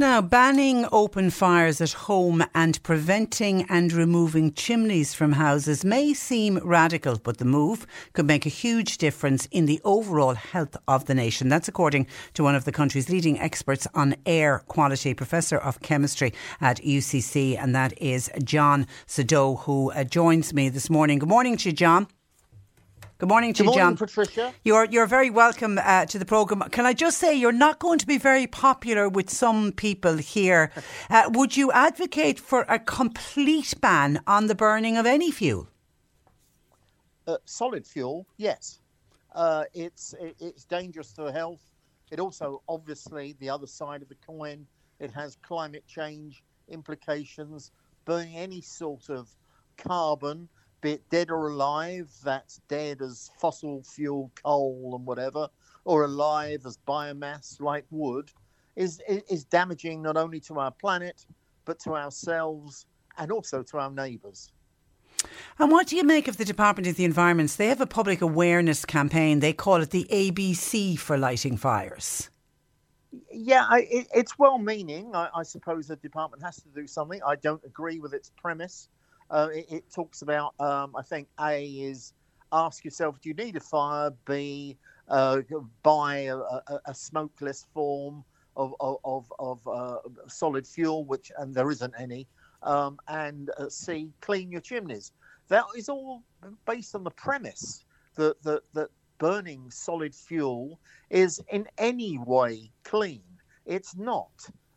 Now, banning open fires at home and preventing and removing chimneys from houses may seem radical, but the move could make a huge difference in the overall health of the nation. That's according to one of the country's leading experts on air quality, Professor of Chemistry at UCC, and that is John Sodeau, who uh, joins me this morning. Good morning to you, John. Good morning to Good you, morning, John. Patricia. You're you're very welcome uh, to the program. Can I just say you're not going to be very popular with some people here. Uh, would you advocate for a complete ban on the burning of any fuel? Uh, solid fuel, yes. Uh, it's it, it's dangerous to the health. It also, obviously, the other side of the coin. It has climate change implications. Burning any sort of carbon, be it dead or alive, that's dead as fossil fuel, coal, and whatever, or alive as biomass like wood, is is damaging not only to our planet but to ourselves and also to our neighbours. And what do you make of the Department of the Environment? They have a public awareness campaign. They call it the ABC for lighting fires. Yeah, I, it, it's well meaning. I, I, suppose the department has to do something. I don't agree with its premise. Uh, it, it, talks about, um, I think, A is ask yourself, do you need a fire? B, uh, buy a, a, a, smokeless form of, of, of uh, solid fuel, which, and there isn't any. Um, and uh, C, clean your chimneys. That is all based on the premise that, that, that burning solid fuel is in any way clean. It's not.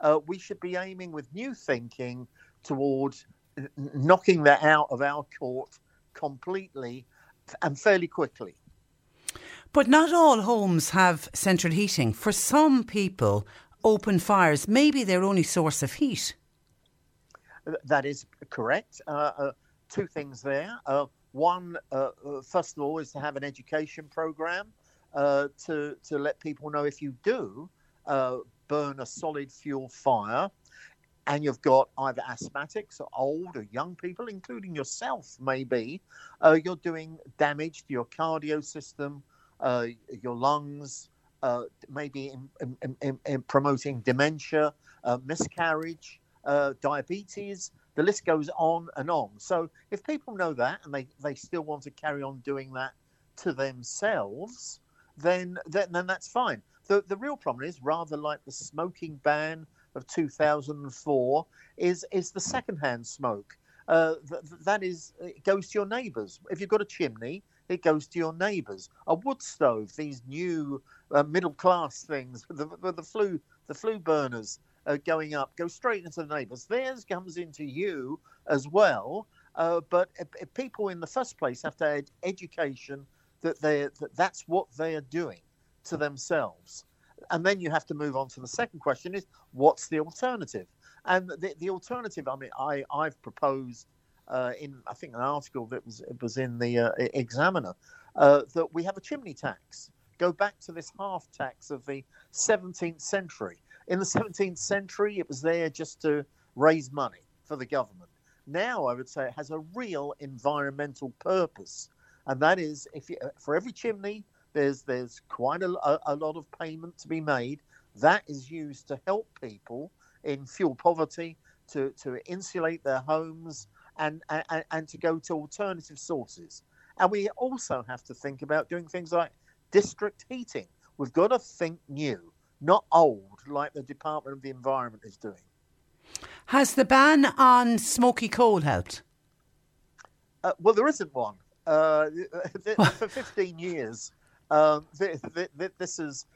Uh, we should be aiming with new thinking towards knocking that out of our court completely and fairly quickly. But not all homes have central heating. For some people, open fires may be their only source of heat. That is correct. Uh, uh, two things there. Uh, one, uh, uh, first of all, is to have an education program uh, to to let people know if you do burn a solid fuel fire, and you've got either asthmatics or old or young people, including yourself, maybe, uh, you're doing damage to your cardio system, uh, your lungs, uh, maybe in, in, in, in, promoting dementia, miscarriage, diabetes. The list goes on and on. So if people know that and they, they still want to carry on doing that to themselves, then, then, then that's fine. The, the real problem is rather like the smoking ban of 2004 is is the secondhand smoke. Uh, th- that is, it goes to your neighbours. If you've got a chimney, it goes to your neighbours. A wood stove, these new uh, middle class things, the, the, the flue the flue burners uh, going up, go straight into the neighbours. Theirs comes into you as well. Uh, but people in the first place have to have education that they that that's what they are doing to themselves and then you have to move on to the second question is what's the alternative? And the, the alternative i mean i i've proposed uh, in i think an article that was it was in the uh, examiner uh, that we have a chimney tax. Go back to this hearth tax of the 17th century. In the 17th century it was there just to raise money for the government. Now i would say it has a real environmental purpose. And that is if you, for every chimney there's there's quite a, a, lot of payment to be made. That is used to help people in fuel poverty, to, to insulate their homes, and, and, and to go to alternative sources. And we also have to think about doing things like district heating. We've got to think new, not old, like the Department of the Environment is doing. Has the ban on smoky coal helped? Uh, well, there isn't one. Uh, for 15 years, um, this has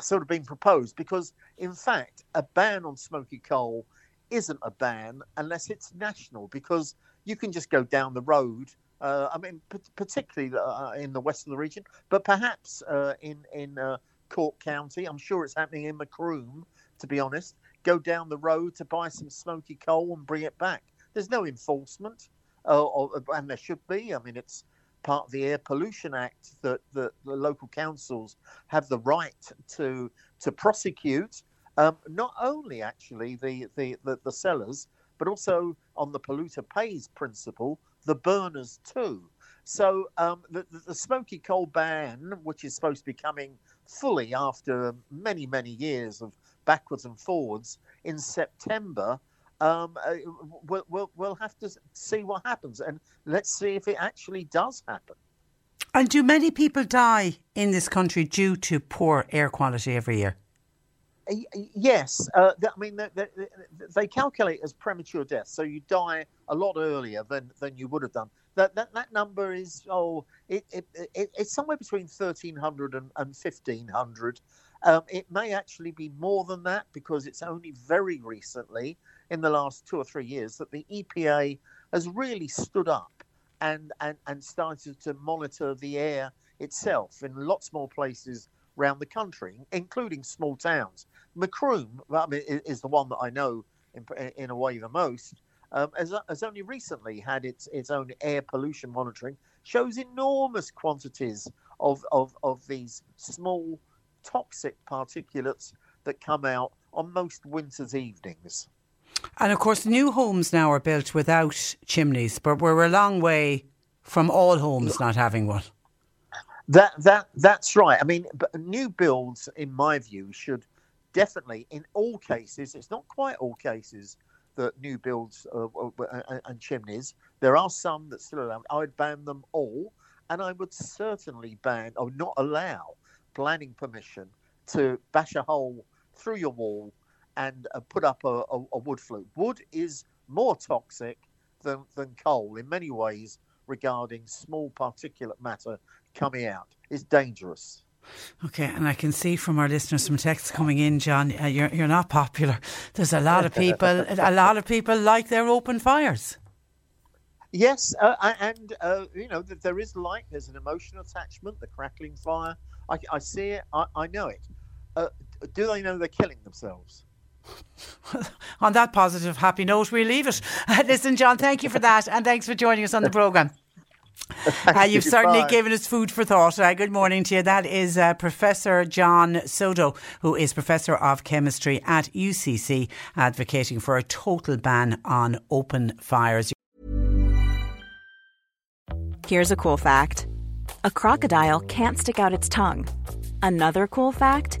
sort of been proposed because, in fact, a ban on smoky coal isn't a ban unless it's national because you can just go down the road. Uh, I mean, p- particularly uh, in the west of the region, but perhaps uh, in in uh, Cork County. I'm sure it's happening in Macroom. To be honest, go down the road to buy some smoky coal and bring it back. There's no enforcement, uh, or, and there should be. I mean, it's part of the Air Pollution Act that, that the local councils have the right to to prosecute um, not only actually the, the, the, the sellers, but also on the polluter pays principle, the burners too. So um, the, the, smoky coal ban, which is supposed to be coming fully after many, many years of backwards and forwards in September, um, uh, we'll, we'll, we'll have to see what happens. And let's see if it actually does happen. And do many people die in this country due to poor air quality every year? Yes, uh, I mean they, they, they, calculate as premature death, so you die a lot earlier than, than you would have done. That that, that number is oh, it, it, it it's somewhere between thirteen hundred and, and fifteen hundred. Um, it may actually be more than that because it's only very recently, in the last two or three years, that the EPA has really stood up and and, and started to monitor the air itself in lots more places around the country, including small towns. Macroom, I mean, is the one that I know in, in a way the most. Um, has, has only recently had its its own air pollution monitoring. Shows enormous quantities of, of, of these small toxic particulates that come out on most winter's evenings. And of course, new homes now are built without chimneys, but we're a long way from all homes not having one. That that that's right. I mean, new builds, in my view, should definitely, in all cases, it's not quite all cases that new builds uh, and chimneys. There are some that still allow. I would ban them all, and I would certainly ban or not allow planning permission to bash a hole through your wall and uh, put up a, a, a wood flue. Wood is more toxic than, than coal in many ways regarding small particulate matter coming out. It's dangerous. Okay, and I can see from our listeners some texts coming in, John. Uh, you're you're not popular. There's a lot of people. a lot of people like their open fires. Yes, uh, and uh, you know there is light. There's an emotional attachment. The crackling fire. I, I see it. I, I know it. Uh, do they know they're killing themselves? on that positive, happy note, we leave it. listen, John, thank you for that, and thanks for joining us on the programme. Uh, you've you. certainly Bye. given us food for thought. Uh, good morning to you. That is uh, Professor John Sodeau, who is Professor of Chemistry at UCC, advocating for a total ban on open fires. Here's a cool fact a crocodile can't stick out its tongue. Another cool fact